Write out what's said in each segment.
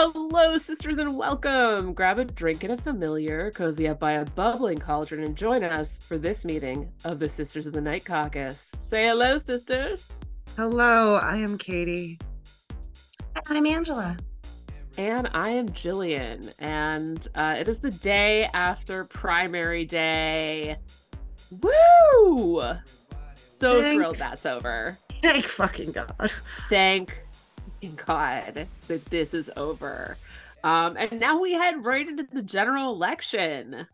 Hello, sisters, and welcome. Grab a drink and a familiar, cozy up by a bubbling cauldron, and join us for this meeting of the Sisters of the Night Caucus. Say hello, sisters. Hello, I am Katie. I'm Angela. And I am Jillian. And uh, it is the day after primary day. Woo! So Thank- thrilled that's over. Thank fucking God. Thank God that this is over. Um, and now we head right into the general election.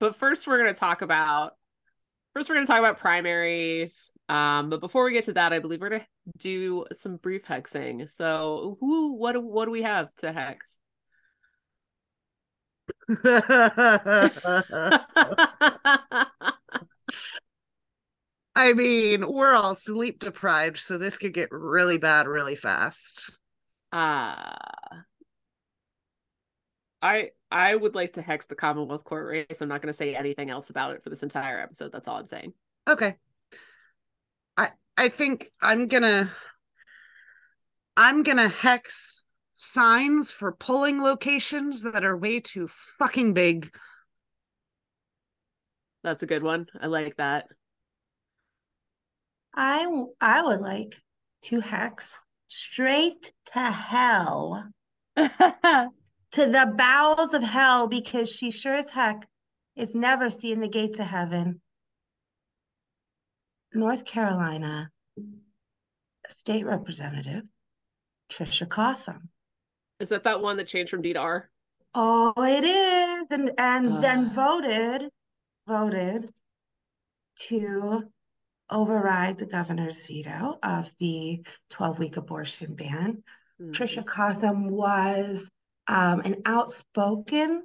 But first, we're going to talk about first we're going to talk about primaries. Um, but before we get to that, I believe we're going to do some brief hexing. So, who, what, what do we have to hex? I mean, we're all sleep deprived, so this could get really bad really fast. uh I I would like to hex the Commonwealth Court race. I'm not going to say anything else about it for this entire episode. That's all I'm saying. Okay. I I think I'm gonna I'm gonna hex signs for polling locations that are way too fucking big. That's a good one. I like that. I w- I would like to hex straight to hell, to the bowels of hell, because she sure as heck is never seeing the gates of heaven. North Carolina State Representative Tricia Cotham. Is that that one that changed from D to R? Oh, it is, and and then Ah. voted voted to override the governor's veto of the 12 week abortion ban. Mm. Tricia Cotham was um, an outspoken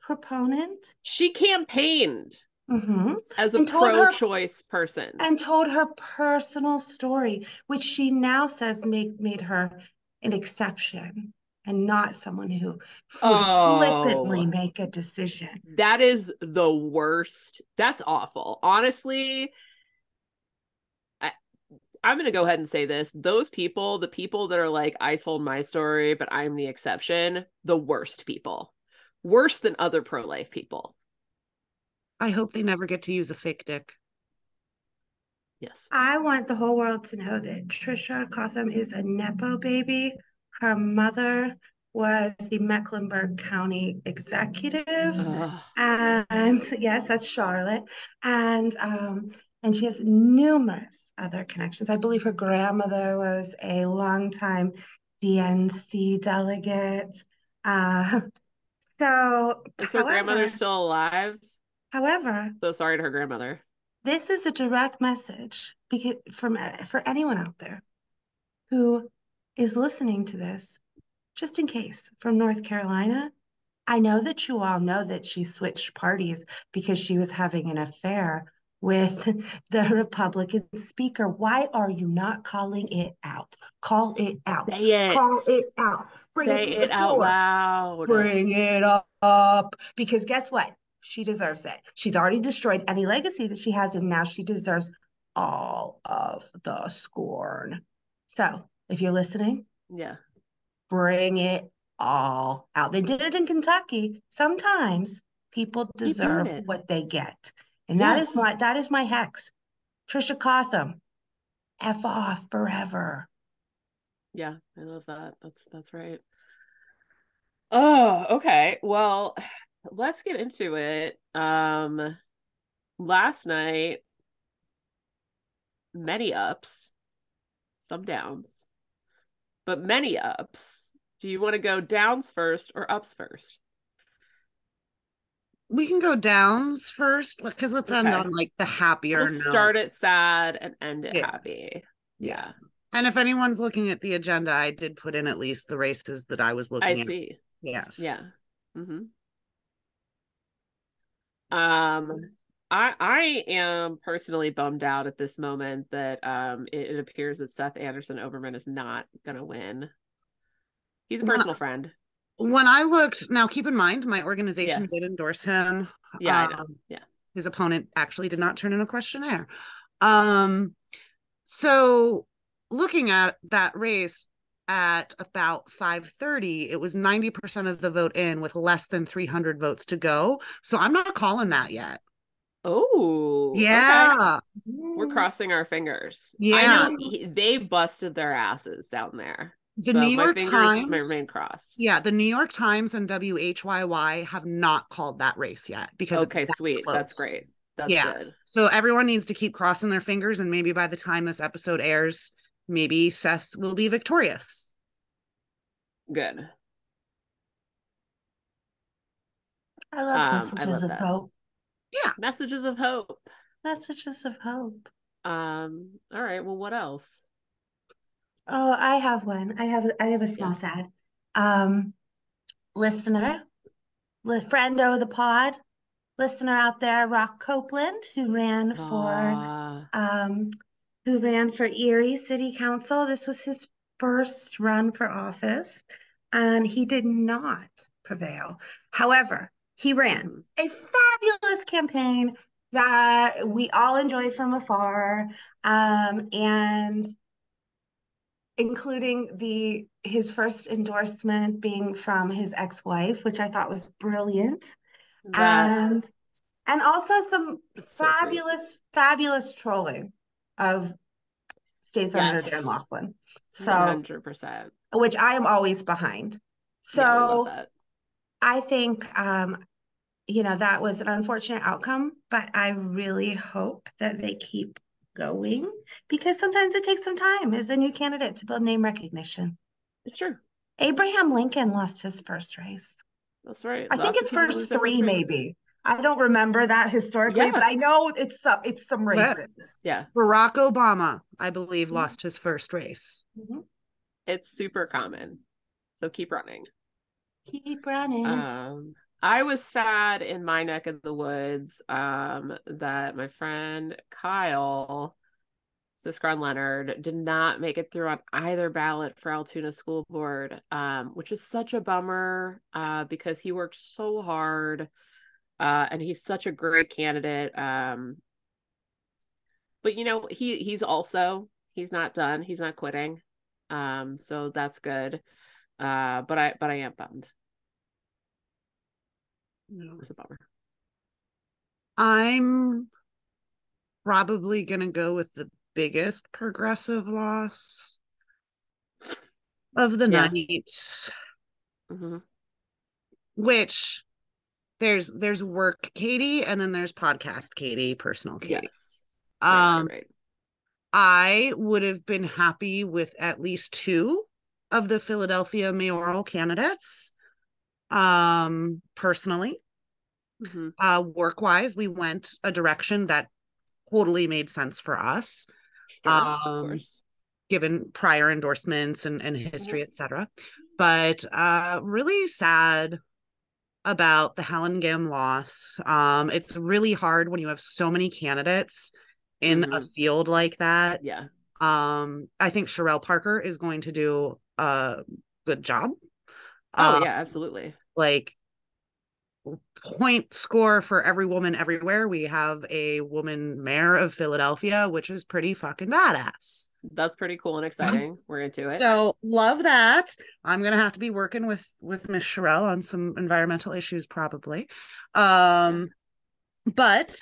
proponent She campaigned mhm, as a her- pro-choice person. and told her personal story, which she now says made, made her an exception and not someone who would flippantly Oh. make a decision. that is the worst. That's awful. Honestly, I'm going to go ahead and say this. Those people, the people that are like, I told my story, but I'm the exception, the worst people. Worse than other pro life people. I hope they never get to use a fake dick. Yes. I want the whole world to know that Tricia Cotham is a Nepo baby. Her mother was the Mecklenburg County executive. Ugh. And yes, that's Charlotte. And um, and she has numerous other connections. I believe her grandmother was a longtime DNC delegate. Uh, so, Is her grandmother still alive? however, So sorry to her grandmother. this is a direct message because from for anyone out there who is listening to this, just in case from North Carolina. I know that you all know that she switched parties because she was having an affair with the Republican speaker. Why are you not calling it out? Call it out. Say it. Call it out. Bring Say to it out loud. Bring it up. Because guess what? She deserves it. She's already destroyed any legacy that she has, and now she deserves all of the scorn. So, if you're listening, Yeah. bring it all out. They did it in Kentucky. Sometimes people deserve what they get. And that is my that is my hex. Tricia Cotham. F off forever. Yeah, I love that. That's that's right. Oh, okay. Well, let's get into it. Um last night many ups, some downs, but many ups. Do you want to go downs first or ups first? We can go downs first because let's end on like the happier We'll note. start it sad and end it Yeah. happy. Yeah, And if anyone's looking at the agenda, I did put in at least the races that I was looking I at. see. Yes. Yeah. Mm-hmm. Um, I I am personally bummed out at this moment that um it, it appears that Seth Anderson Oberman is not gonna win. He's a Well, personal friend. When I looked, now keep in mind, my organization did endorse him. Yeah. Um, Yeah. His opponent actually did not turn in a questionnaire. Um, so looking at that race, at about 5:30, it was 90% of the vote in with less than 300 votes to go. So I'm not calling that yet. Oh, okay. Yeah. We're crossing our fingers. I Yeah. know he- they busted their asses down there. The So New York fingers Times remain crossed. Yeah, the New York Times and WHYY have not called that race yet because it's Okay, that sweet. That's great. That's Yeah. good. So everyone needs to keep crossing their fingers, and maybe by the time this episode airs, maybe Seth will be victorious. Good. I love Um, I messages love of that. hope. Yeah, messages of hope. Messages of hope. Um, all right. Well, what else? Oh, I have one. I have I have a small Yeah. sad. Um, listener, li friendo of the pod, listener out there, Rock Copeland, who ran for um, who ran for Erie City Council. This was his first run for office, and he did not prevail. However, he ran a fabulous campaign that we all enjoyed from afar, um, and including the his first endorsement being from his ex-wife, which I thought was brilliant, That and and also some it's so sweet. fabulous, fabulous trolling of State Senator Yes. Dan Laughlin. So, 100%. which I am always behind. Yeah, So that. I think, um, you know, that was an unfortunate outcome, but I really hope that they keep going because sometimes it takes some time as a new candidate to build name recognition. It's true. Abraham Lincoln lost his first race. That's right. I think Lots of it's first lose their three, first maybe. I don't remember that historically, Yeah. but I know it's some it's some Well- races. Yeah. Barack Obama, I believe, Mhm. lost his first race. Mhm. It's super common. So keep running. Keep running. Um, I was sad in my neck of the woods um, that my friend Kyle Siskron Leonard did not make it through on either ballot for Altoona School Board, um, which is such a bummer uh, because he worked so hard uh, and he's such a great candidate. Um, but you know, he he's also he's not done. He's not quitting. Um, so that's good. Uh, but I but I am bummed. It was a bummer. I'm probably going to go with the biggest progressive loss of the Yeah. night, hmm which there's there's work Katie and then there's podcast Katie, personal Katie. Yes. Right, right, Um right. I would have been happy with at least two of the Philadelphia mayoral candidates. Um personally, Mhm. uh work wise, we went a direction that totally made sense for us. Sure, um, course. given prior endorsements and, and history, etc. But uh really sad about the Helen Gim loss. Um it's really hard when you have so many candidates in a Mhm. field like that. Yeah. Um I think Cherelle Parker is going to do a good job. Oh Uh, yeah, absolutely. like point score for every woman everywhere. We have a woman mayor of Philadelphia, which is pretty fucking badass. That's pretty cool and exciting. We're into it. So love that. I'm gonna have to be working with with Miss Cherelle on some environmental issues probably. Um but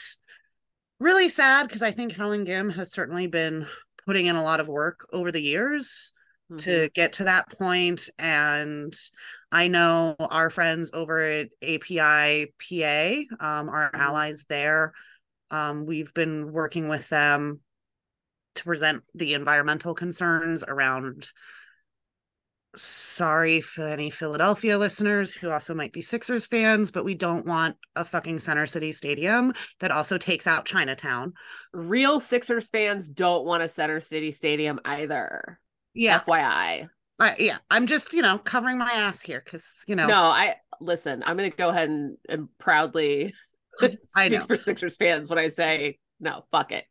really sad because I think Helen Gim has certainly been putting in a lot of work over the years Mhm. to get to that point and I know our friends over at API PA, um, our Mhm. allies there, um, we've been working with them to present the environmental concerns around sorry for any Philadelphia listeners who also might be Sixers fans, but we don't want a fucking Center City Stadium that also takes out Chinatown. Real Sixers fans don't want a Center City Stadium either. Yeah, FYI. I, yeah. I'm just you know covering my ass here because you know No, I listen, I'm gonna go ahead and, and proudly I speak know. for Sixers fans when I say no, fuck it.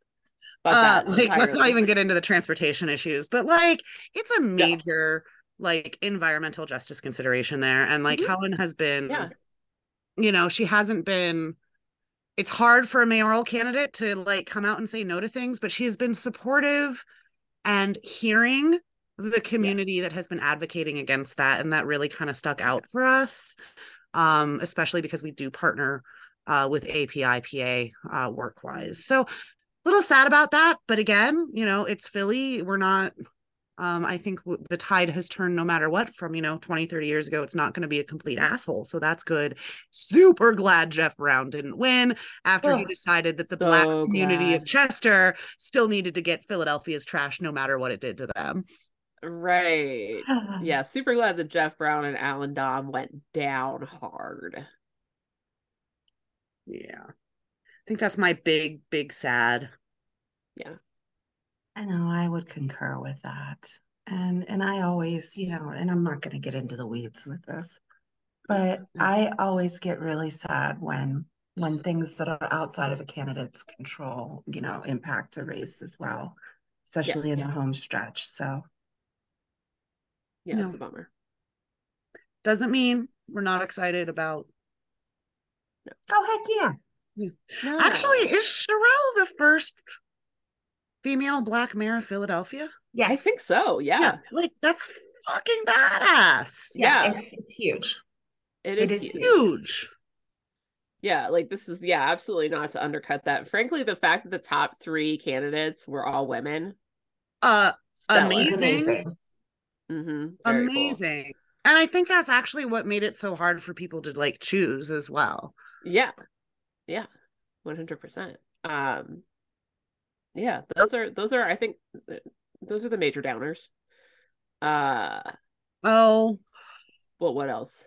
Fuck uh, like, let's not even get into the transportation issues, but like it's a major like environmental justice consideration there, and like Mhm. Helen has been, Yeah. you know, she hasn't been. It's hard for a mayoral candidate to like come out and say no to things, but she has been supportive and hearing the community that has been advocating against that and that really kind of stuck out for us um especially because we do partner uh with APIPA uh work wise so a little sad about that but again you know it's Philly we're not um I think w- the tide has turned no matter what from you know 20 30 years ago it's not going to be a complete asshole so that's good. Super glad Jeff Brown didn't win after he decided that the black So community of. Chester still needed to get Philadelphia's trash no matter what it did to them Right. Yeah, super glad that Jeff Brown and Allan Domb went down hard. Yeah. I think that's my big, big sad. Yeah. I know I would concur with that. And and I always, you know, and I'm not going to get into the weeds with this, but I always get really sad when when things that are outside of a candidate's control, you know, impact a race as well, especially in the home stretch. So Yeah, No. it's a bummer. Doesn't mean we're not excited about. oh heck yeah. No. Actually, is Cherelle the first female black mayor of Philadelphia? Yeah, I think so. Yeah. Like, that's fucking badass. Yeah. It's, it's huge. It It is is huge. Huge. Yeah, like this is yeah, absolutely not to undercut that. Frankly, the fact that the top three candidates were all women. Uh, stellar. Amazing. Mm-hmm. amazing. And I think that's actually what made it so hard for people to like choose as well. Yeah. Yeah. One hundred percent. Um yeah, those are those are I think uh, those are the major downers. Uh Oh, well what else?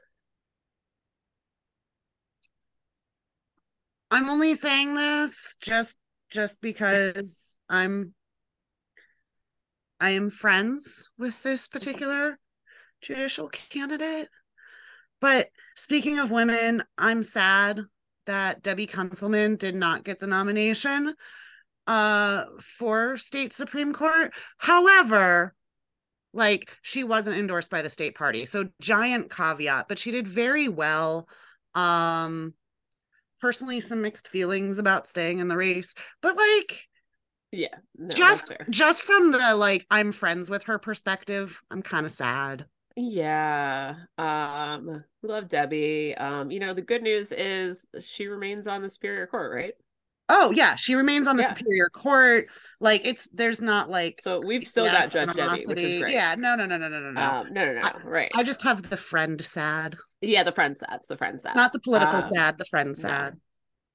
I'm only saying this just just because I'm I am friends with this particular judicial candidate. But speaking of women, I'm sad that Debbie Kunselman did not get the nomination uh for state supreme court. However, like she wasn't endorsed by the state party. So giant caveat, but she did very well. Um personally some mixed feelings about staying in the race, but like Yeah. No, just just from the like I'm friends with her perspective, I'm kind of sad. Yeah. Um, we love Debbie. Um, you know, the good news is she remains on the Superior Court, right? Oh yeah, she remains on the Yeah. superior court. Like it's there's not like So we've still got Judge Debbie, which is great. Yeah, no, no, no, no, no, no, no. Um, no, no, no, right. I just have the friend sad, yeah, the friend sats, the friend sats. not the political Um, sad, the friend no. sad.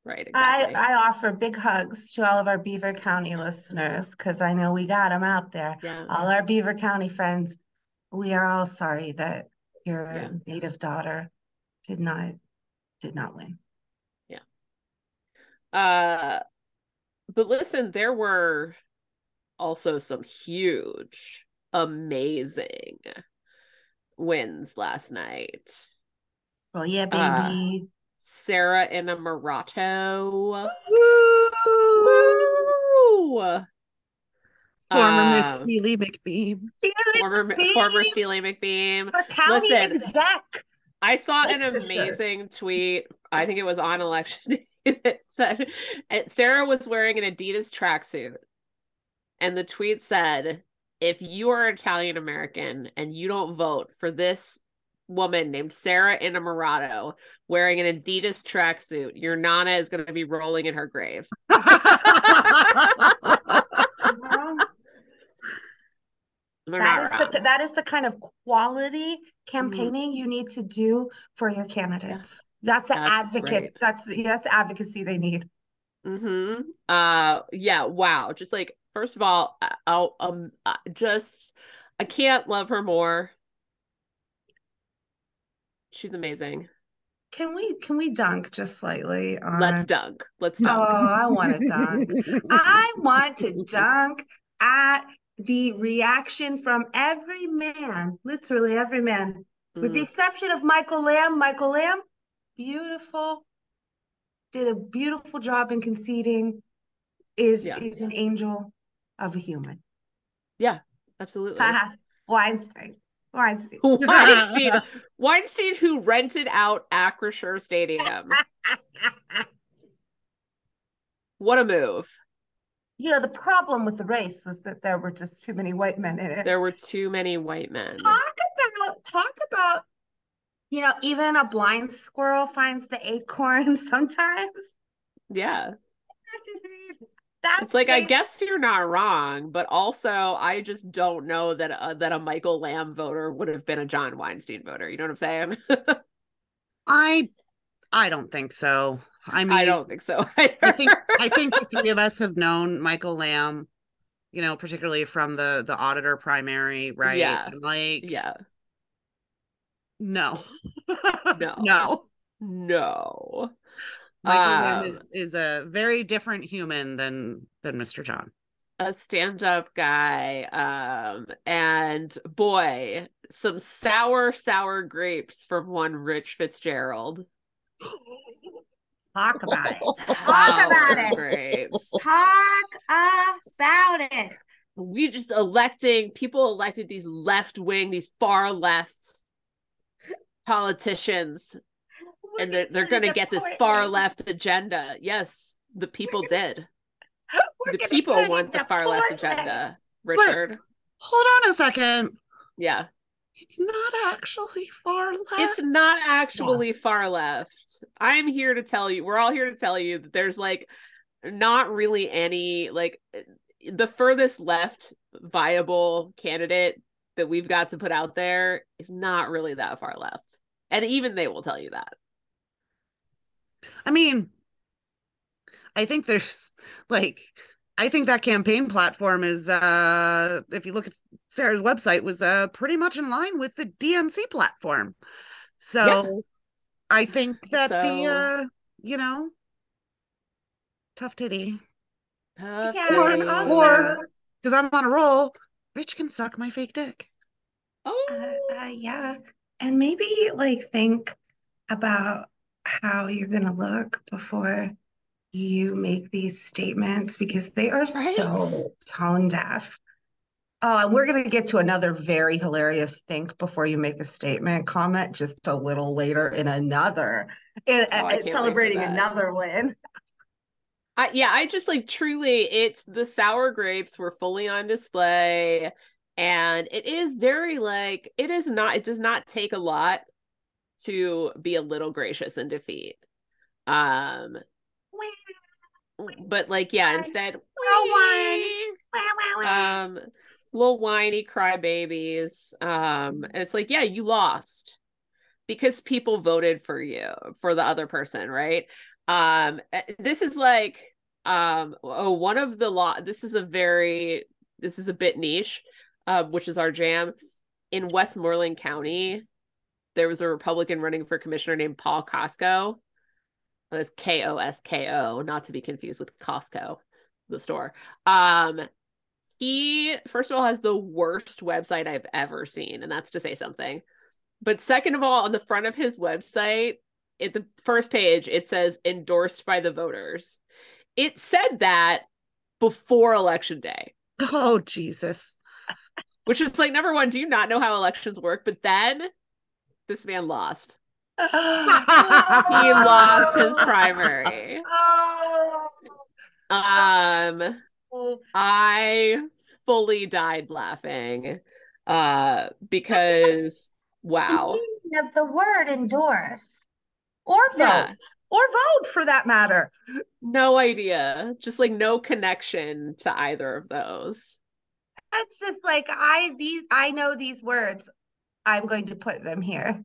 Right, I, exactly. I offer big hugs to all of our Beaver County listeners because I know we got them out there. yeah. All our Beaver County friends, we are all sorry that your Yeah. native daughter did not did not win. Yeah. Uh, but listen, there were also some huge, amazing wins last night. Well, yeah, Uh, baby. Sara Innamorato. Woo! Woo! Former Miss Um, Steely McBeam. former McBeam former Steely McBeam. for county listen, exec. I saw Like an for sure. amazing tweet. I think it was on election day that said Sara was wearing an Adidas tracksuit. And the tweet said, if you are Italian American and you don't vote for this woman named Sara Innamorato wearing an Adidas tracksuit, your Nana is going to be rolling in her grave. You know? They're That not is wrong. the that is the kind of quality campaigning you need to do for your candidates. That's the That's advocate. great. That's that's advocacy they need. Mm-hmm. Uh yeah, wow. Just like first of all, I'll um uh, just I can't love her more. She's amazing. Can we can we dunk just slightly on Let's dunk. Let's dunk. Oh. I want to dunk. I want to dunk at the reaction from every man, literally every man, with the Mm, exception of Michael Lamb. Michael Lamb, beautiful, did a beautiful job in conceding, is Yeah. is an angel of a human. Yeah, absolutely. Weinstein. Weinstein. Weinstein. Weinstein who rented out Acrisure Stadium. What a move. you know, the problem with the race was that there were just too many white men in it. There were too many white men. talk about talk about you know even a blind squirrel finds the acorn sometimes Yeah. That's It's like I guess you're not wrong, but also I just don't know that uh, that a Michael Lamb voter would have been a John Weinstein voter. You know what I'm saying? I I don't think so. I mean I don't think so. Either. I think I think the three of us have known Michael Lamb, you know, particularly from the the auditor primary, right? Yeah. And like yeah. no. No. no. No. Michael Um, is is a very different human than than Mr. John. a stand-up guy um and boy some sour sour grapes from one rich fitzgerald talk about it talk Sour about it grapes talk about it we just electing people elected these left-wing these far left politicians and they're, they're gonna gonna get this far left agenda yes the people did we're the people want the far left agenda richard Hold on a second. yeah It's not actually far left. It's not actually far left. I'm here to tell you, we're all here to tell you that there's like not really any like the furthest left viable candidate that we've got to put out there is not really that far left. And even they will tell you that. I mean, I think there's like I think that campaign platform is uh if you look at Sara's website was uh pretty much in line with the DNC platform. So Yeah. I think that the uh you know tough titty Tough Yeah, Or- and days. also- or- because I'm on a roll. Rich can suck my fake dick. oh, Uh, uh, yeah. And maybe like think about how you're going to look before you make these statements because they are Right? so tone deaf. Oh, and we're going to get to another very hilarious think before you make a statement comment just a little later in another, in, Oh, uh, I can't wait for celebrating another win. I, yeah, I just like truly, it's the sour grapes were fully on display, and it is very like it is not. It does not take a lot to be a little gracious in defeat. Um, but like yeah, instead, um, little whiny crybabies. Um, and it's like yeah, you lost because people voted for you for the other person, right? Um, this is like um oh one of the law this is a very this is a bit niche uh, which is our jam in westmoreland county there was a republican running for commissioner named paul Kosko. That's k-o-s-k-o not to be confused with costco the store. Um he first of all has the worst website i've ever seen and that's to say something. But second of all on the front of his website at the first page it says endorsed by the voters. It said that before election day. Oh Jesus. which is like number one do you not know how elections work? But then this man lost he lost his primary um i fully died laughing uh because wow The of the word endorse or vote Yeah. or vote for that matter. no idea just like no connection to either of those That's just like I these I know these words. I'm going to put them here.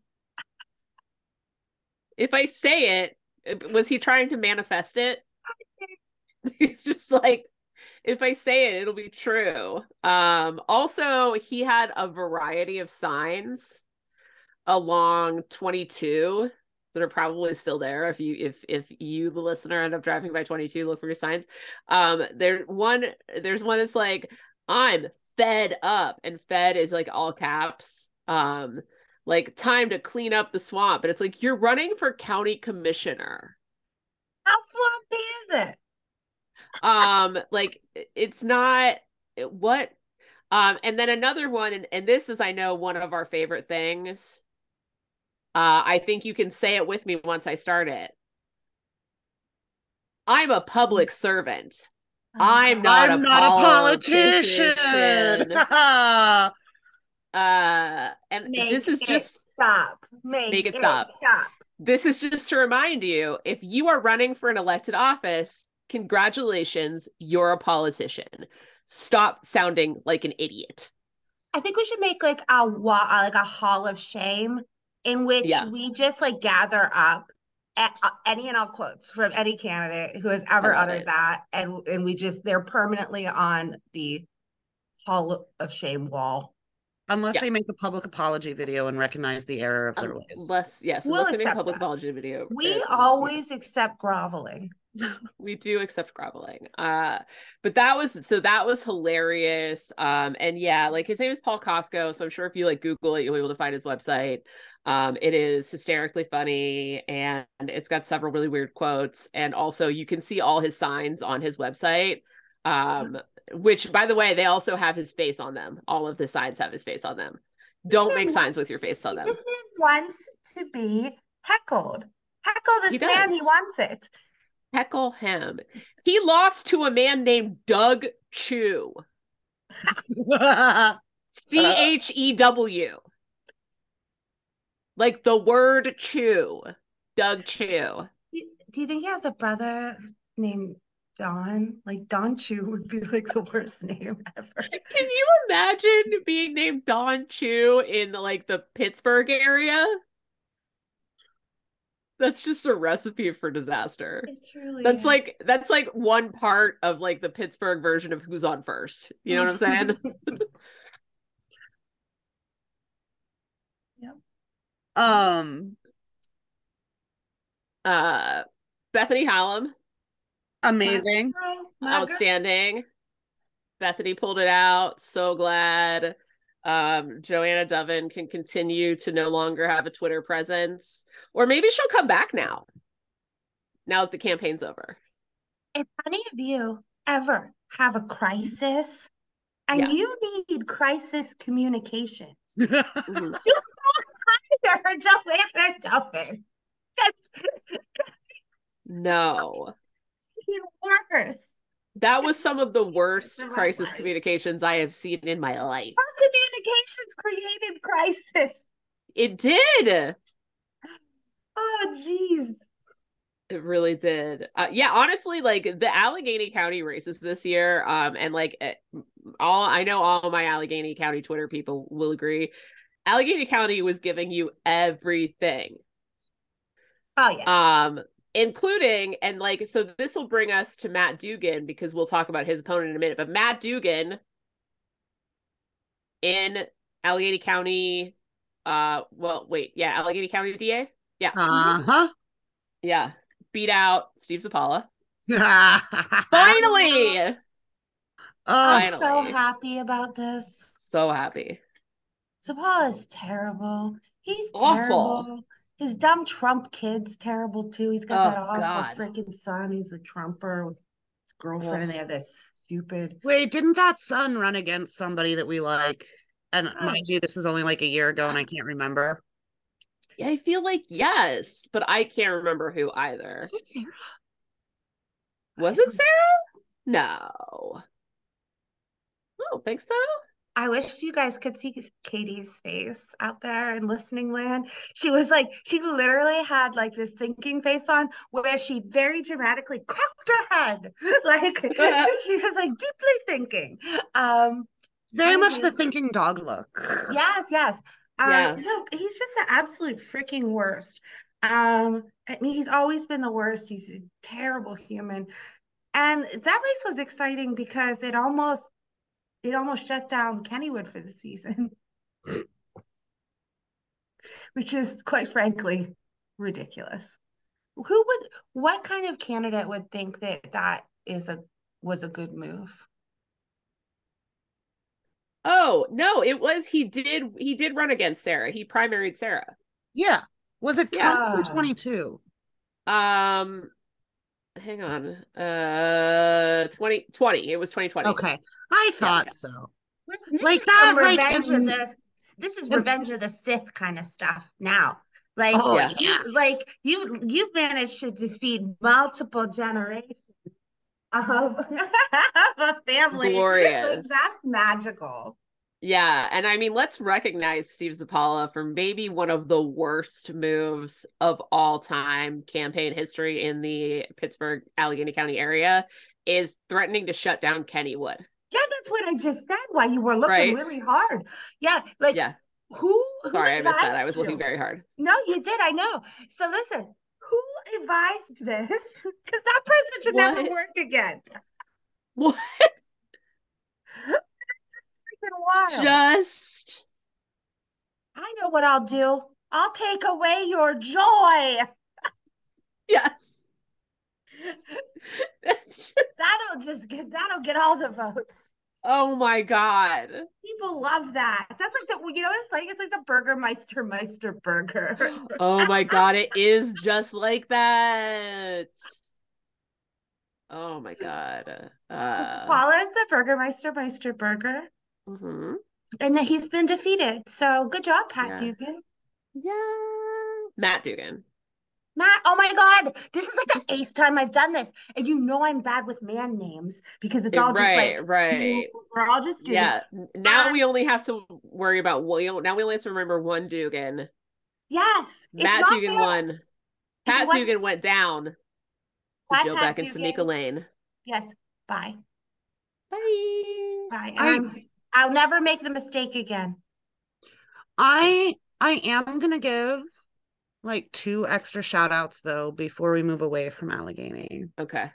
if I say it, was he trying to manifest it? He's just like, if I say it, it'll be true. Um, also, he had a variety of signs along 22 that are probably still there. If you if if you the listener end up driving by 22, look for your signs. Um, there one there's one that's like, I'm fed up, and fed is like all caps. Um, like time to clean up the swamp. But it's like you're running for county commissioner. How swampy is it? Um, like it's not what um and then another one, and, and this is I know one of our favorite things. Uh, I think you can say it with me once I start it. I'm a public servant. I'm not, I'm a, not a politician. uh, and Make this is it just stop. Make, Make it stop. Stop. this is just to remind you if you are running for an elected office, congratulations, you're a politician. Stop sounding like an idiot. I think we should make like a wa- uh, like a hall of shame in which Yeah. we just like gather up a- uh, any and all quotes from any candidate who has ever uttered it. that, and and we just they're permanently on the hall of shame wall. Unless Yeah. they make a public apology video and recognize the error of their Um, ways. Unless, yes, We'll unless they make a accept public that. apology video. We uh, always accept groveling. we do accept groveling uh but that was so that was hilarious um and yeah like his name is paul Kosko so i'm sure if you like google it you'll be able to find his website um it is hysterically funny and it's got several really weird quotes and also you can see all his signs on his website um which by the way they also have his face on them all of the signs have his face on them don't make signs with your face on them This man wants to be heckled. Heckle this He man. He wants it. heckle him he lost to a man named doug chew C H E W. Like the word chew. Doug Chew. Do you think he has a brother named Don? Like Don Chu would be like the worst name ever. Can you imagine being named Don Chu in like the Pittsburgh area? That's just a recipe for disaster. It truly That's is. like that's like one part of like the Pittsburgh version of who's on first. You know what I'm saying? Yep. Um uh Bethany Hallam, amazing. Girl, my girl. outstanding. Bethany pulled it out. So glad. Um, Joanna Doven can continue to no longer have a Twitter presence, or maybe she'll come back now. Now that the campaign's over. If any of you ever have a crisis and Yeah. you need crisis communication, Mhm. hire Joanna Doven. That's No, the worst. that was some of the worst crisis life. communications I have seen in my life. Our communications created crisis. It did. Oh, jeez. It really did. Uh, yeah, honestly, like the Allegheny County races this year, um, and like eh, all I know, all my Allegheny County Twitter people will agree. Allegheny County was giving you everything, Oh, yeah. um, including and like so. This will bring us to Matt Dugan because we'll talk about his opponent in a minute. But Matt Dugan in Allegheny County, uh, well, wait, yeah, Allegheny County DA, yeah, Uh-huh. yeah, beat out Steve Zappala. Finally. Finally. Oh, I'm so happy about this. So happy. Sabah is terrible. He's Awful. terrible. His dumb Trump kid's terrible too. He's got Oh, that awful freaking son who's a Trumper with his girlfriend, and they have this stupid. wait, didn't that son run against somebody that we like? And Oh. mind you, this was only like a year ago and I can't remember. Yeah, I feel like yes, but I can't remember who either. Is it Sara? Was it Sara? No. I don't think so. I wish you guys could see Katie's face out there in listening land. She was like, she literally had like this thinking face on where she very dramatically cocked her head. Like she was like deeply thinking. Um, very much the thinking dog look. yes, yes. Um, Yeah. no, he's just the absolute freaking worst. Um, I mean, he's always been the worst. He's a terrible human. And that race was exciting because it almost it almost shut down Kennywood for the season. Which is quite frankly ridiculous. Who would what kind of candidate would think that that is a was a good move? Oh, no, it was he did he did run against Sara. He primaried Sara. Yeah. Was it 20 Yeah. or 22? Um hang on. Uh 20 20. It was 2020. Okay. I thought yeah. so. This Like is that, some like, of the this is Revenge of the Sith kind of stuff now. Like Oh, yeah. you like you you've managed to defeat multiple generations of, of a family. Glorious. That's magical. Yeah, and I mean, let's recognize Steve Zappala for maybe one of the worst moves of all time campaign history in the Pittsburgh Allegheny County area is threatening to shut down Kennywood. Yeah, that's what I just said. Why you were looking Right. really hard. Yeah, like Yeah, who? who sorry, I missed that. I was looking very hard. No, you did. I know. So listen, who advised this? Because that person should never work again. What? Wild. Just I know what I'll do. I'll take away your joy. yes. Just- That'll just get that'll get all the votes. oh my god. People love that. That's like the you know what it's like it's like the Burgermeister Meister burger. Oh my god, it is just like that. Oh my god. Uh, Paula is the Burgermeister Meister burger. Mhm. And he's been defeated. So good job, Pat Yeah. Dugan. Yeah. Matt Dugan. Matt, oh my God. This is like the eighth time I've done this. And you know I'm bad with man names because it's all just right, like right. we're all just dudes. Yeah. Now Uh, we only have to worry about William. Now we only have to remember one Dugan. Yes. Matt Dugan fair. won. Pat was- Dugan went down to Bye, Jill Pat Beck and Timika Lane. Yes. Bye. Bye. Bye. I- Um, I'll never make the mistake again. I I am gonna give like two extra shout outs though before we move away from Allegheny. Okay.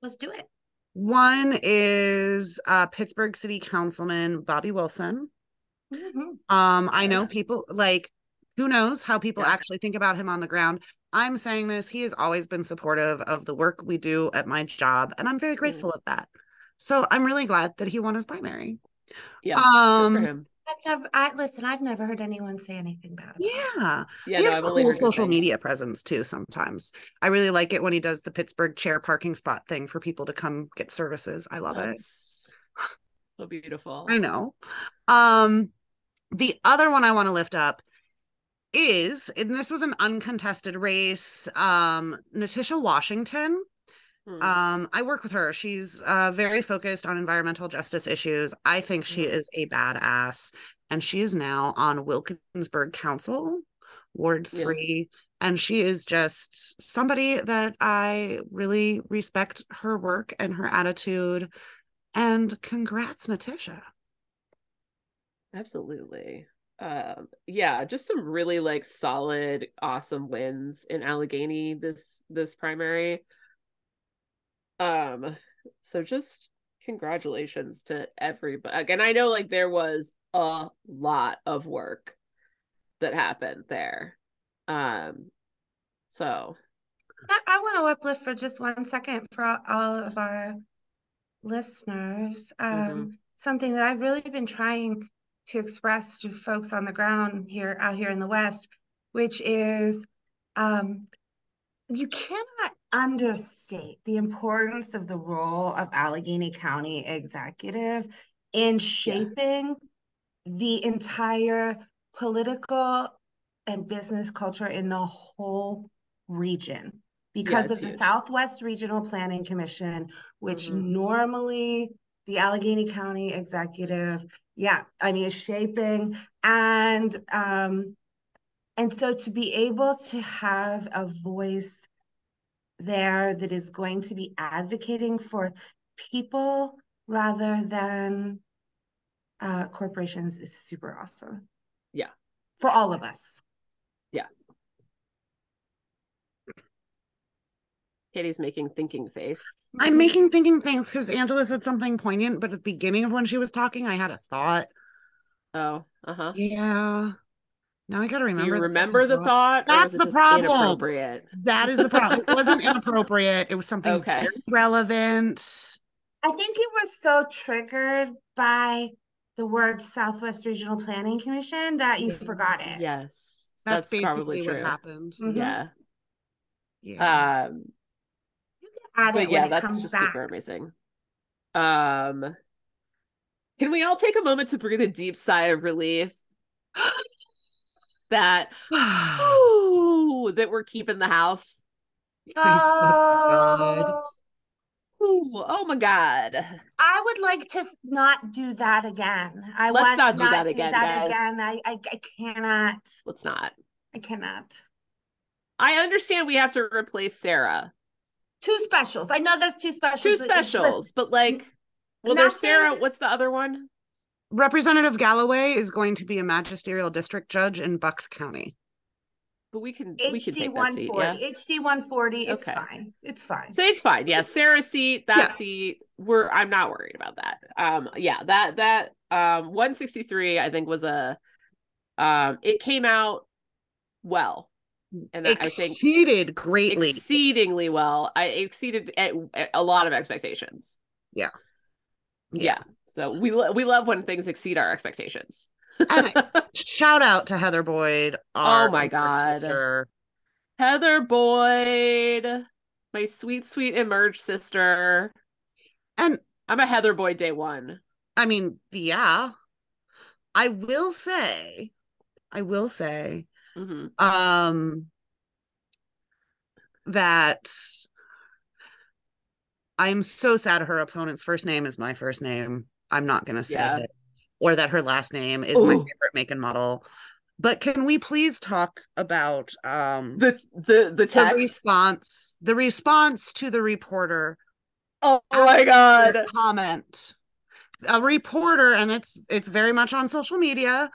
Let's do it. One is uh Pittsburgh City Councilman Bobby Wilson. Mhm. Um, I know people like who knows how people Yeah. actually think about him on the ground. I'm saying this, he has always been supportive of the work we do at my job, and I'm very grateful of that. So I'm really glad that he won his primary. Yeah. Um. I've never, I listen, I've never heard anyone say anything bad. about it. yeah. Yeah. he No, has cool heard good social things. media presence too sometimes. I really like it when he does the Pittsburgh chair parking spot thing for people to come get services. I love it. So beautiful. I know. Um, the other one I want to lift up is, and this was an uncontested race, um, Natisha Washington. Hmm. Um, I work with her. She's uh, very focused on environmental justice issues. I think she Mhm. is a badass, and she is now on Wilkinsburg Council, Ward Yeah. Three, and she is just somebody that I really respect her work and her attitude. And congrats, Natisha. Absolutely. Um, yeah, just some really like solid, awesome wins in Allegheny this this primary. Um, so just congratulations to everybody. And I know like there was a lot of work that happened there. Um, so I, I want to uplift for just one second for all, all of our listeners. Um, Mhm. Something that I've really been trying to express to folks on the ground here, out here in the West, which is um, you cannot understate the importance of the role of Allegheny County executive in shaping the entire political and business culture in the whole region because it's of the huge. Southwest Regional Planning Commission, which Mhm. normally the Allegheny County executive, yeah, I mean, is shaping and um and so to be able to have a voice there that is going to be advocating for people rather than uh, corporations is super awesome. Yeah. For all of us. Yeah. Katie's making thinking face. I'm making thinking things because Angela said something poignant, but at the beginning of when she was talking, I had a thought. Oh, uh-huh. Yeah. Now I gotta remember. Do remember. you the remember second the thought. thought? or was That's the problem. Inappropriate. That is the problem. It wasn't inappropriate. It was something Okay. very relevant. I think you were so triggered by the word Southwest Regional Planning Commission that you forgot it. Yes. That's, probably basically what true. happened. Mhm. Yeah. Yeah. Um, Add but it yeah, when it that's comes just back. super amazing. Um, can we all take a moment to breathe a deep sigh of relief that ooh, that we're keeping the house? Oh, Ooh, oh my god. I would like to not do that again. I Let's want not to do that again, guys. again. I, I I cannot. Let's not. I cannot. I understand we have to replace Sara. Two specials. I know there's two specials. Two but specials, listen, but like, well, there's Sara. What's the other one? Representative Galloway is going to be a magisterial district judge in Bucks County. But we can we can HD take that seat. Yeah. HD one forty. It's Okay. fine. It's fine. So it's fine. Yeah, Sara's seat, that Yeah. seat. We're I'm not worried about that. Um, yeah, that that um 163 I think was a um it came out well, and I think Exceeded greatly. exceedingly well. I exceeded a, a lot of expectations. Yeah. Yeah. So we lo- we love when things exceed our expectations. Shout out to Heather Boyd. our Oh my God. sister. Heather Boyd, my sweet sweet emerge sister. And I'm a Heather Boyd day one. I mean, yeah. I will say, I will say, hmm um, that I'm so sad her opponent's first name is my first name. I'm not gonna say Yeah. it. Or that her last name is my favorite make and model. But can we please talk about um The the the the response the response to the reporter oh my god. comment a reporter and it's it's very much on social media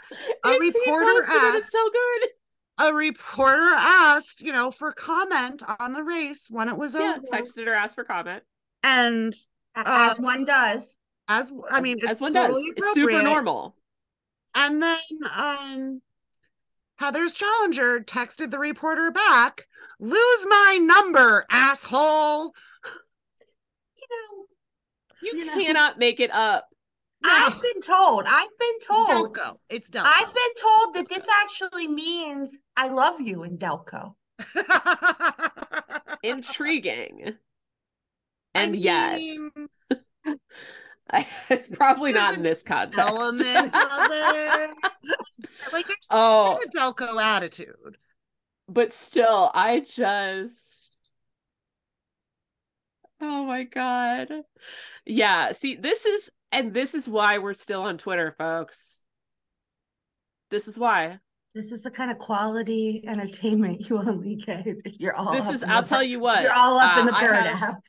a It's- reporter posted it, it's asked so good. a reporter asked you know for comment on the race when it was Yeah, over texted or asked for comment. and As uh, one does. As i mean as it's one totally does. It's super normal. and then um heather's challenger texted the reporter back lose my number asshole You know, You, You know. cannot make it up. I've been told. I've been it's told. delco it's delco I've been told that this actually means I love you in Delco. Intriguing. I And yet, mean, probably not in this context. element of it. like there's oh, a Delco attitude. but still, I just. Oh my God. Yeah. See, this is, and this is why we're still on Twitter, folks. This is why. This is the kind of quality entertainment you only get if you're all. This up is, in I'll the tell par- you what. You're all up in uh, the I have- app.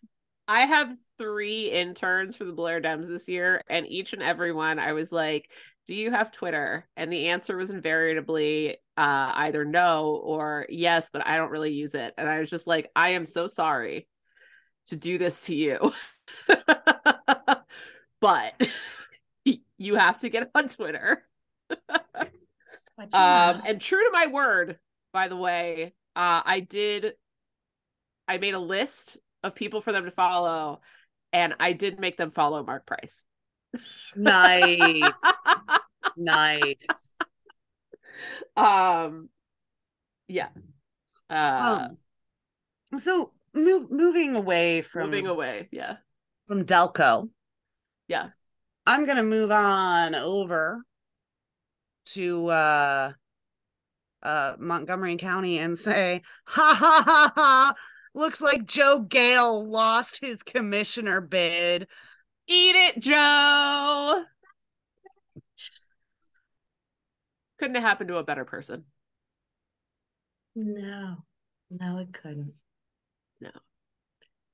I have three interns for the Blair Dems this year, and each and every one I was like, Do you have Twitter? And the answer was invariably uh, either no or yes, but I don't really use it. And I was just like, I am so sorry to do this to you. but you have to get on Twitter. Um, and true to my word, by the way, uh, I did. I made a list of people for them to follow, and I did make them follow Mark Price. Nice. nice. um, yeah. Uh, Um, so move, moving away from moving away, yeah. from Delco. Yeah. I'm gonna move on over to uh uh Montgomery County and say, ha ha ha ha. Looks like Joe Gale lost his commissioner bid. Eat it, Joe. Couldn't have happened to a better person. no, no, it couldn't. No.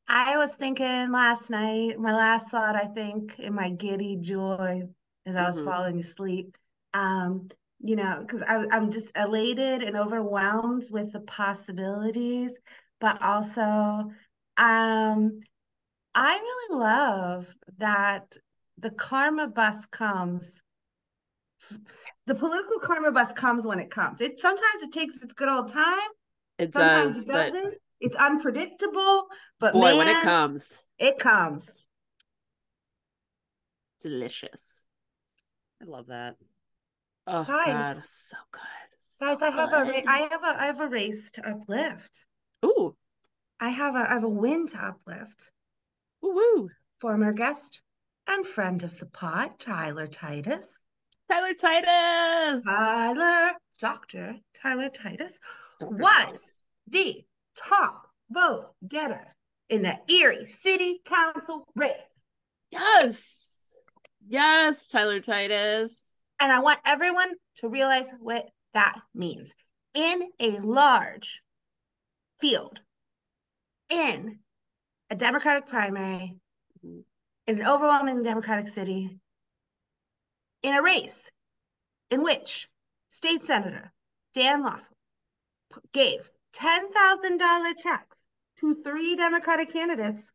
I was thinking last night, my last thought, I think, in my giddy joy as I was Mhm. falling asleep, um, you know, because I'm just elated and overwhelmed with the possibilities, but also, um, I really love that the karma bus comes. The political karma bus comes when it comes. It sometimes it takes its good old time. It Sometimes does, it doesn't. It's unpredictable, but boy, when it comes, it comes. delicious. I love that. Oh Guys. God, so good. Guys, So I have a. I have a I have a race to uplift. Ooh, I have a I have a win to uplift. woo woo. Former guest and friend of the pod, Tyler Titus. Tyler Titus. Tyler, Dr. Tyler Titus Dr. was the top vote getter in the Erie City Council race. Yes. Yes, Tyler Titus. And I want everyone to realize what that means. In a large field, in a Democratic primary, in an overwhelming Democratic city, in a race in which State Senator Dan Loeffler gave $10,000 checks to three Democratic candidates,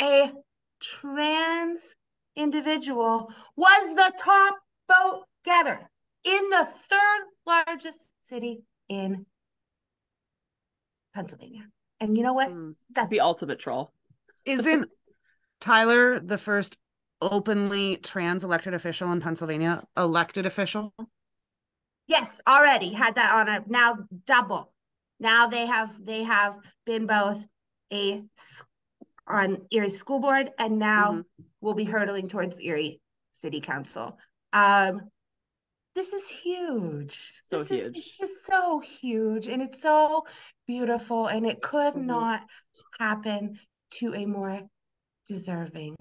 a trans individual was the top vote getter in the third largest city in Pennsylvania. And you know what? Mm, That's the ultimate troll. Isn't Tyler the first openly trans elected official in Pennsylvania? Elected official? Yes, already had that honor. Now double. Now they have they have been both a on Erie School Board and now Mhm. will be hurtling towards Erie City Council. Um, this is huge. So This is- huge. it's just so huge, and it's so beautiful, and it could Mhm. not happen to a more deserving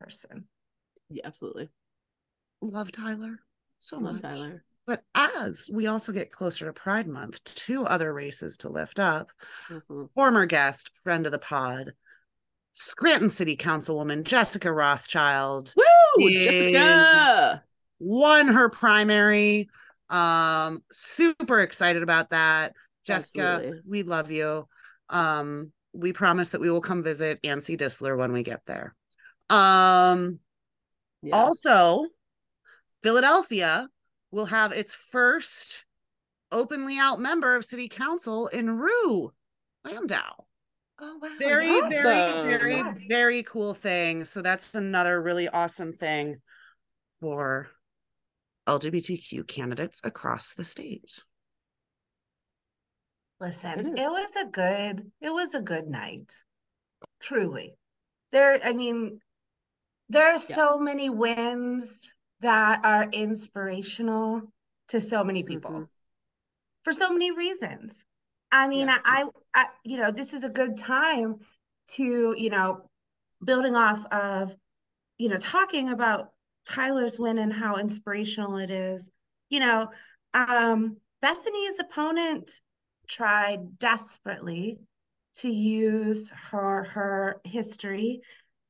person. Yeah, absolutely. Love Tyler so Love much. Tyler. But as we also get closer to Pride Month, two other races to lift up. Mhm. Former guest, friend of the pod, Scranton City Councilwoman Jessica Rothchild Woo! Yes. Jessica. Won her primary. Um, super excited about that. Jessica, Absolutely. we love you. Um, we promise that we will come visit and see Disler when we get there. Um, Yeah. also, Philadelphia will have its first openly out member of city council in Rue Landau. Oh wow! Very, yes. very, very, Yes. very cool thing. So that's another really awesome thing for LGBTQ candidates across the state. Listen, It it was a good, it was a good night. Truly. There, I mean, there are Yeah. so many wins that are inspirational to so many people Mhm. for so many reasons. I mean, Yeah. I, I, you know, this is a good time to, you know, building off of, you know, talking about Tyler's win and how inspirational it is. You know, um, Bethany's opponent tried desperately to use her her history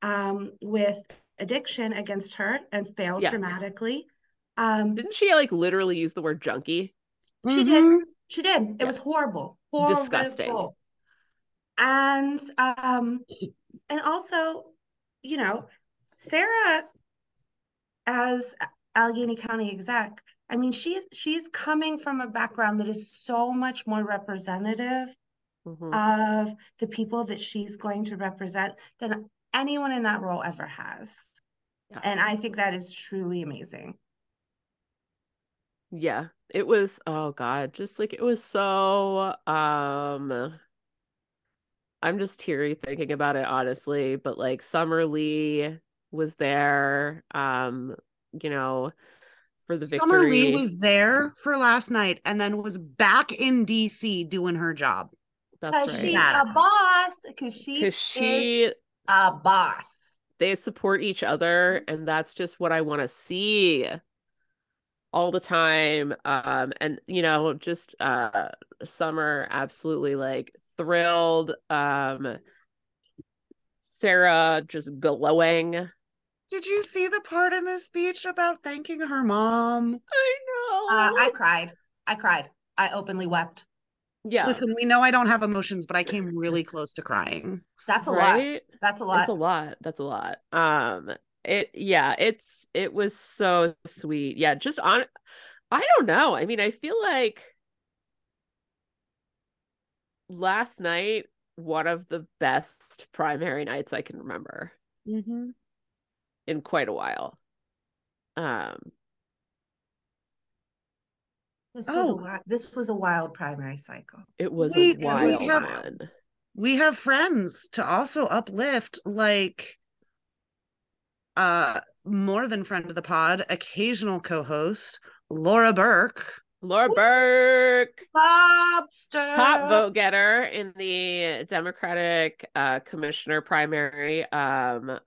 um, with addiction against her and failed Yeah. dramatically. Um, Didn't she like literally use the word junkie? she Mhm. did. She did. It Yeah. was horrible. Horrible. Disgusting. And um and also, you know, Sara as Allegheny County exec, I mean, she's she's coming from a background that is so much more representative Mhm. of the people that she's going to represent than anyone in that role ever has. Yeah. And I think that is truly amazing. Yeah, it was oh God, just like it was so um I'm just teary thinking about it honestly, but like Summer Lee was there um you know for the Summer Lee was there for last night and then was back in DC doing her job. That's Because she's right. a boss. Because she Because is she a boss. they support each other and that's just what I want to see all the time um and you know just uh summer absolutely like thrilled um Sara just glowing Did you see the part in this speech about thanking her mom? I know Uh, I cried. I cried. I openly wept. yeah Listen, we know I don't have emotions, but I came really close to crying. That's a lot. That's a lot. That's a lot. That's a lot. Um, it yeah, it's it was so sweet. Yeah, just on I don't know. I mean, I feel like last night one of the best primary nights I can remember Mm-hmm. In quite a while. Um, This was a Oh. wild, this was a wild primary cycle. it was We- a we wild have- one. We have friends to also uplift, like uh more than friend of the pod, occasional co-host, Laura Burke. Laura Burke. Lobster. top vote getter in the Democratic uh, commissioner primary, um,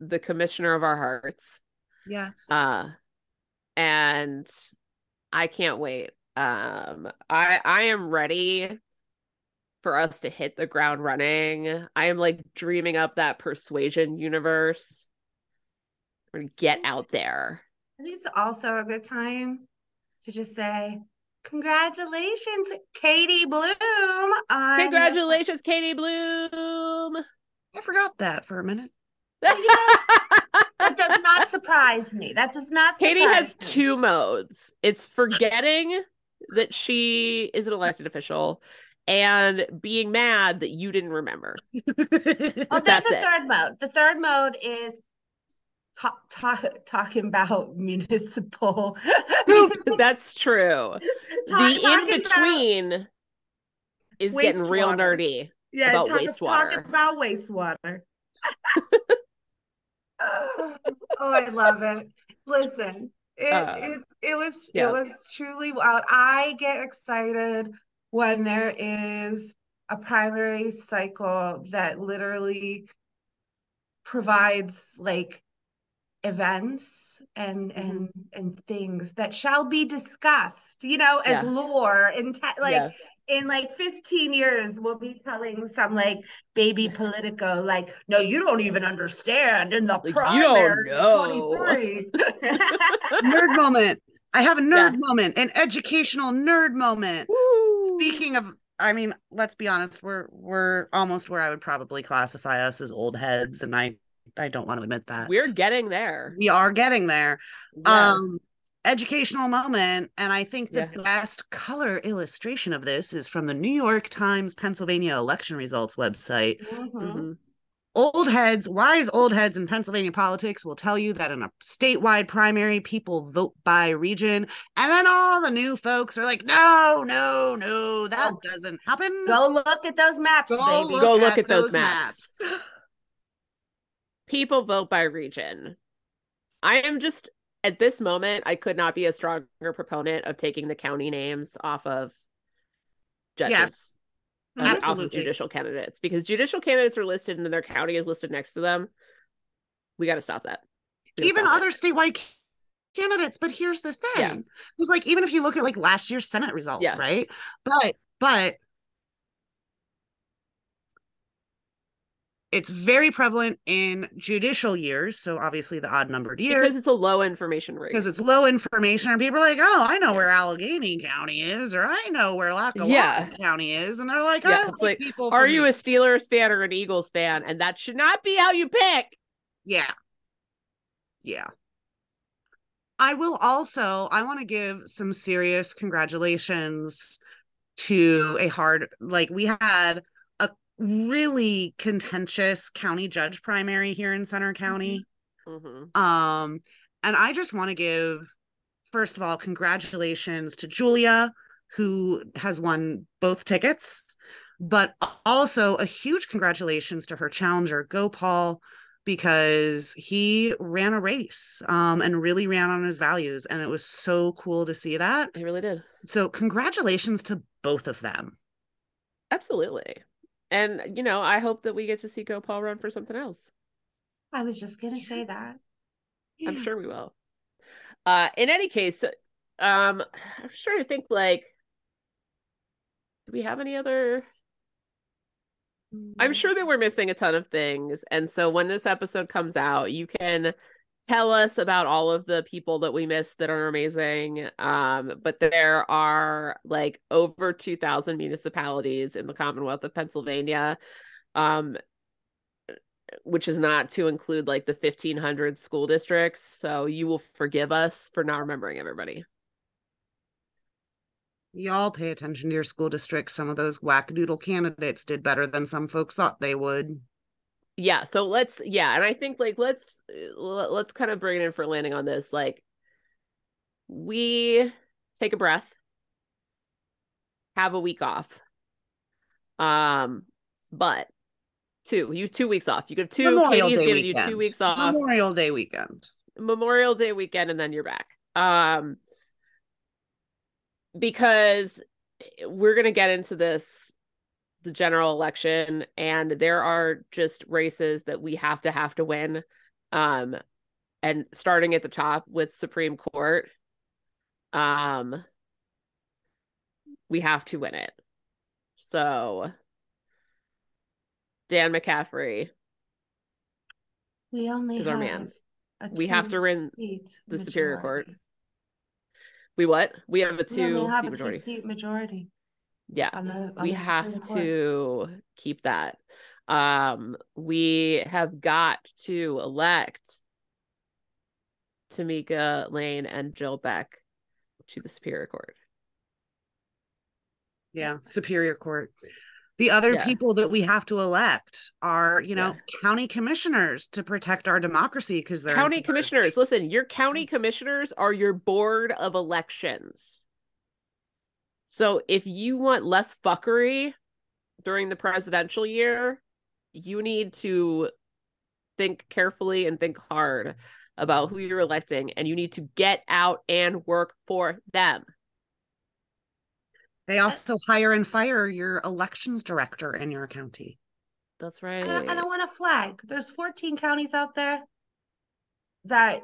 the commissioner of our hearts. Yes. Uh, and I can't wait. Um, I I am ready for us to hit the ground running. I am like dreaming up that persuasion universe. We're gonna get out there. I think it's also a good time to just say, congratulations, Katie Bloom. On Congratulations, Katie Bloom. I forgot that for a minute. That does not surprise me. That does not surprise Katie has me. two modes. It's forgetting that she is an elected official and being mad that you didn't remember. Oh, there's That's a it. third mode. The third mode is talk, talk, talking about municipal. That's true. Talk- the in between is getting real nerdy. yeah, about talk, wastewater. Talking about wastewater. Oh, I love it. Listen, it Uh, it, it was yeah. it was truly wild. I get excited when there is a primary cycle that literally provides like events and Mm-hmm. and and things that shall be discussed you know as Yeah. lore and te- like. In like 15 years we'll be telling some like baby politico like no you don't even understand in the Like, you primary don't know." 23." nerd moment. I have a nerd Yeah. moment, an educational nerd moment. Woo. Speaking of, I mean, let's be honest, we're we're almost where I would probably classify us as old heads, and I I don't want to admit that. we're getting there. we are getting there. Yeah. Um educational moment and I think the Yeah. best color illustration of this is from the New York Times Pennsylvania election results website. Mhm. Mhm. Old heads, wise old heads in Pennsylvania politics will tell you that in a statewide primary, people vote by region. And then all the new folks are like, no, no, no, that Oh. doesn't happen. go look at those maps Go baby Go look at those maps. maps. People vote by region. I am just at this moment, I could not be a stronger proponent of taking the county names off of judges. Yes, uh, off of judicial candidates because judicial candidates are listed and then their county is listed next to them. We got to stop that. Even stop other statewide candidates but here's the thing Yeah. because like even if you look at like last year's senate results Yeah. right but but it's very prevalent in judicial years so obviously the odd numbered years because it's a low information rate. because it's low information and people are like oh i know where allegheny county is or i know where lackawanna Yeah. county is and they're like Yeah, oh it's like, people Are you the-" a Steelers fan or an Eagles fan? And that should not be how you pick. Yeah. Yeah. I will also, I want to give some serious congratulations to a hard, like, we had really contentious county judge primary here in Centre County. Mhm. Um, and I just want to give, first of all, congratulations to Julia, who has won both tickets, but also a huge congratulations to her challenger, Gopal, because he ran a race um, and really ran on his values. And it was so cool to see that. He really did. So, congratulations to both of them. Absolutely. And, you know, I hope that we get to see Gopal run for something else. i was just gonna say that I'm sure we will. Uh, in any case, um, I'm sure to think like, do we have any other? I'm sure that we're missing a ton of things. And so when this episode comes out, you can tell us about all of the people that we missed that are amazing. Um, but there are like over 2,000 municipalities in the Commonwealth of Pennsylvania. Um, which is not to include like the 1500 school districts. So you will forgive us for not remembering everybody. Y'all pay attention to your school districts. Some of those wackadoodle candidates did better than some folks thought they would. Yeah so let's yeah and i think like let's let's kind of bring it in for landing on this like we take a breath have a week off um but two you two weeks off you have two Memorial katie's giving you two weeks off Memorial Day weekend. Memorial Day weekend and then you're back. Um because we're going to get into this the general election and there are just races that we have to have to win um and starting at the top with supreme court um we have to win it. So dan mccaffery We only is our man. we have to win the superior court. We what? We have a We only have seat a majority. two-seat majority yeah on the on we have Court. to keep that um we have got to elect timika lane and jill beck to the superior court Yeah, Superior Court. The other Yeah. people that we have to elect are, you know, Yeah. county commissioners to protect our democracy because they're county commissioners listen your county commissioners are your board of elections so if you want less fuckery during the presidential year you need to think carefully and think hard about who you're electing and you need to get out and work for them They also hire and fire your elections director in your county. that's And right I, and I want to flag there's 14 counties out there that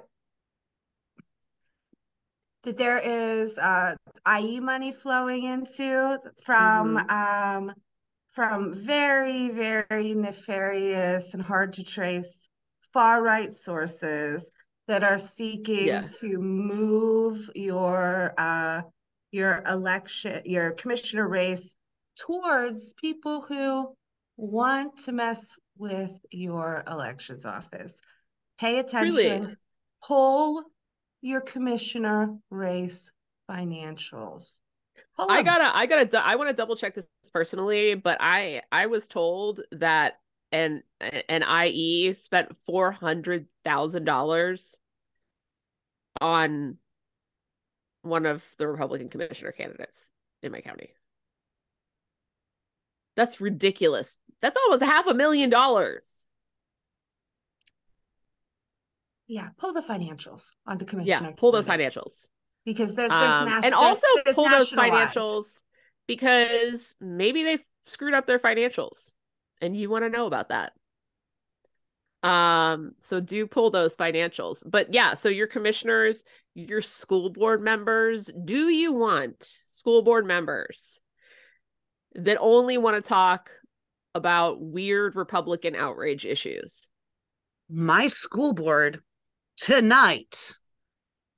that there is uh IE money flowing into from um from very very nefarious and hard to trace far right sources that are seeking Yeah. to move your uh your election your commissioner race towards people who want to mess with your elections office. Pay attention. Pull your commissioner race financials. I I 'em. gotta, I gotta, I want to double check this personally, but I, I was told that an an IE spent four hundred thousand dollars on one of the Republican commissioner candidates in my county. That's ridiculous. That's almost half a million dollars. Yeah, pull the financials on the commissioner. Yeah, pull those financials. because there's, there's Um, nas- and there's- also there's pull those financials because maybe they screwed up their financials and you want to know about that um so do pull those financials but yeah so your commissioners your school board members do you want school board members that only want to talk about weird republican outrage issues My school board tonight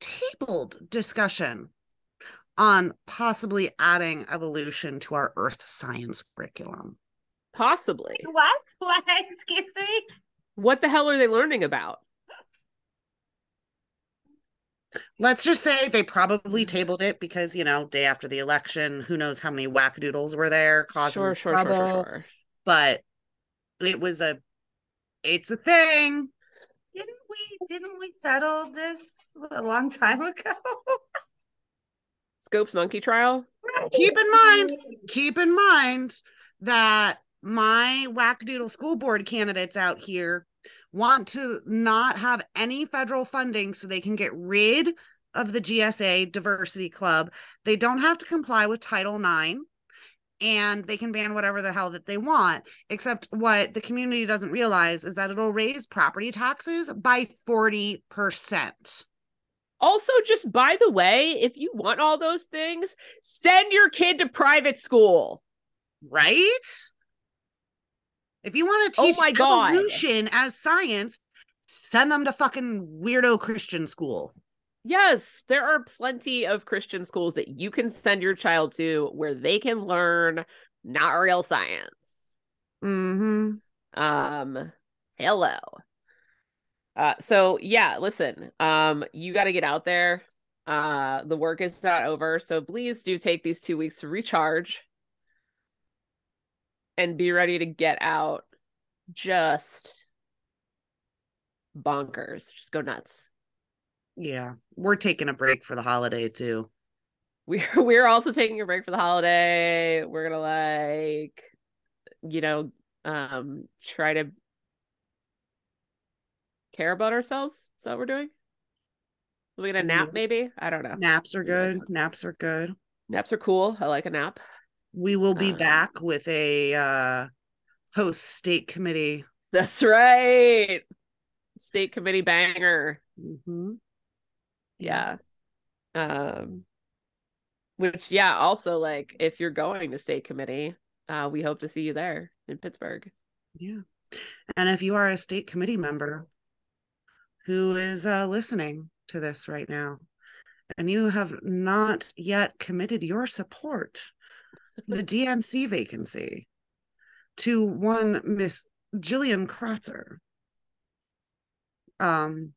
tabled discussion on possibly adding evolution to our earth science curriculum. possibly What? What? Excuse me? what the hell are they learning about Let's just say they probably tabled it because, you know, day after the election, who knows how many wackadoodles were there causing sure sure, trouble. sure sure sure But it was a, it's a thing. Didn't we didn't we settle this a long time ago? scopes monkey trial Keep in mind, keep in mind that my wackadoodle school board candidates out here want to not have any federal funding so they can get rid of the GSA Diversity Club. They don't have to comply with Title IX and they can ban whatever the hell that they want. Except what the community doesn't realize is that it'll raise property taxes by 40%. Also, just by the way, if you want all those things, send your kid to private school. Right? If you want to Oh teach my God. evolution as science, send them to fucking weirdo Christian school. Yes, there are plenty of Christian schools that you can send your child to where they can learn not real science. Mm-hmm. Um, hello. Uh, so yeah, listen, um, you got to get out there. Uh, the work is not over, so please do take these two weeks to recharge and be ready to get out just bonkers. Just go nuts. Yeah. We're taking a break for the holiday too. We're we're also taking a break for the holiday. We're gonna like, you know, um, try to care about ourselves. Is that what we're doing? Are we gonna nap Mhm. maybe? I don't know. Naps are good. Naps are good. Naps are cool. I like a nap. We will be Um, back with a uh post state committee. That's right. State committee banger. Mhm. Yeah. Um which yeah, also like if you're going to state committee, uh we hope to see you there in Pittsburgh. Yeah. And if you are a state committee member who is uh, listening to this right now, and you have not yet committed your support the DNC vacancy to one Miss Jillian Kratzer, um,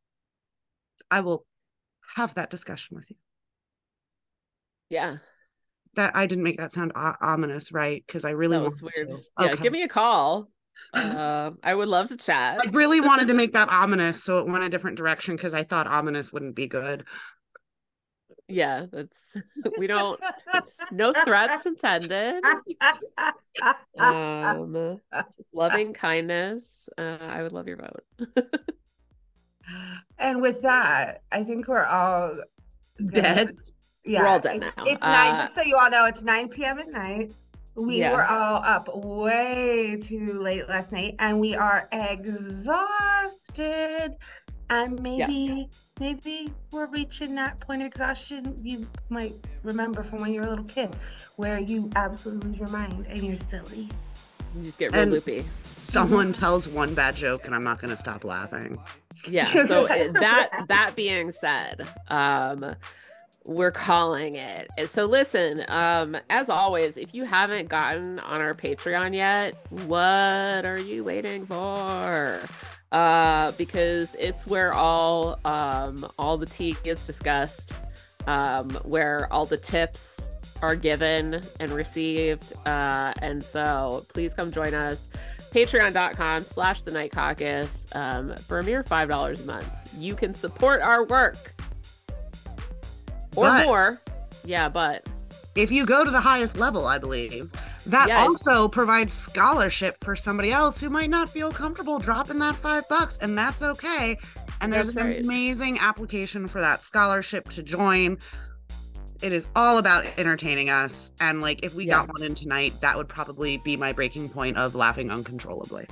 I will have that discussion with you. Yeah. That I didn't make that sound o- ominous, right? Because I really That was weird. to. Yeah, Okay. give me a call. Uh, I would love to chat. I really wanted to make that ominous, so it went a different direction because I thought ominous wouldn't be good. Yeah, that's we don't no threats intended. Um loving kindness. Uh I would love your vote. And with that, I think we're all gonna- Dead. Yeah, all dead it's, now. It's nine. Uh, just so you all know, it's nine p.m. at night. We Yeah. were all up way too late last night, and we are exhausted. And maybe, maybe we're reaching that point of exhaustion you might remember from when you were a little kid, where you absolutely lose your mind and you're silly. You just get real And- loopy. Someone tells one bad joke, and I'm not going to stop laughing. Yeah. So that that being said, um we're calling it. So listen, um as always, if you haven't gotten on our Patreon yet, what are you waiting for? Uh because it's where all um all the tea gets discussed, um where all the tips are given and received. Uh and so please come join us patreon.com slash the night caucus um, for a mere five dollars a month you can support our work or But- more yeah but If you go to the highest level, I believe, that Yes. also provides scholarship for somebody else who might not feel comfortable dropping that five bucks, and that's okay. And there's That's an right. amazing application for that scholarship to join. It is all about entertaining us. And like if we Yeah. got one in tonight, that would probably be my breaking point of laughing uncontrollably.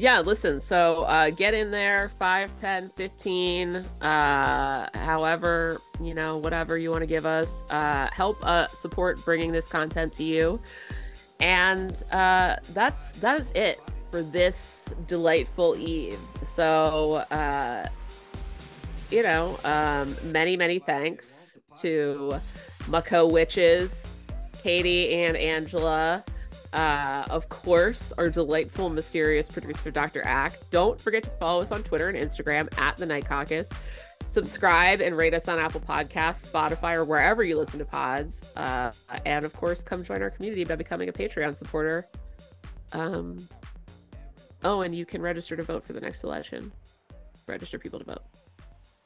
yeah listen so uh, get in there 5 10 15 uh, however you know whatever you want to give us uh, help uh, support bringing this content to you and uh, that's that is it for this delightful eve so uh, you know um, many many thanks to Mako Witches, Katie and Angela. Uh, of course, our delightful, mysterious producer, Dr. Ack. Don't forget to follow us on Twitter and Instagram at the Night Caucus. Subscribe and rate us on Apple Podcasts, Spotify, or wherever you listen to pods. Uh, and of course, come join our community by becoming a Patreon supporter. Um, oh, and you can register to vote for the next election. Register people to vote.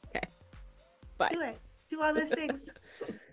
Okay. Bye. Do it. Do all those things.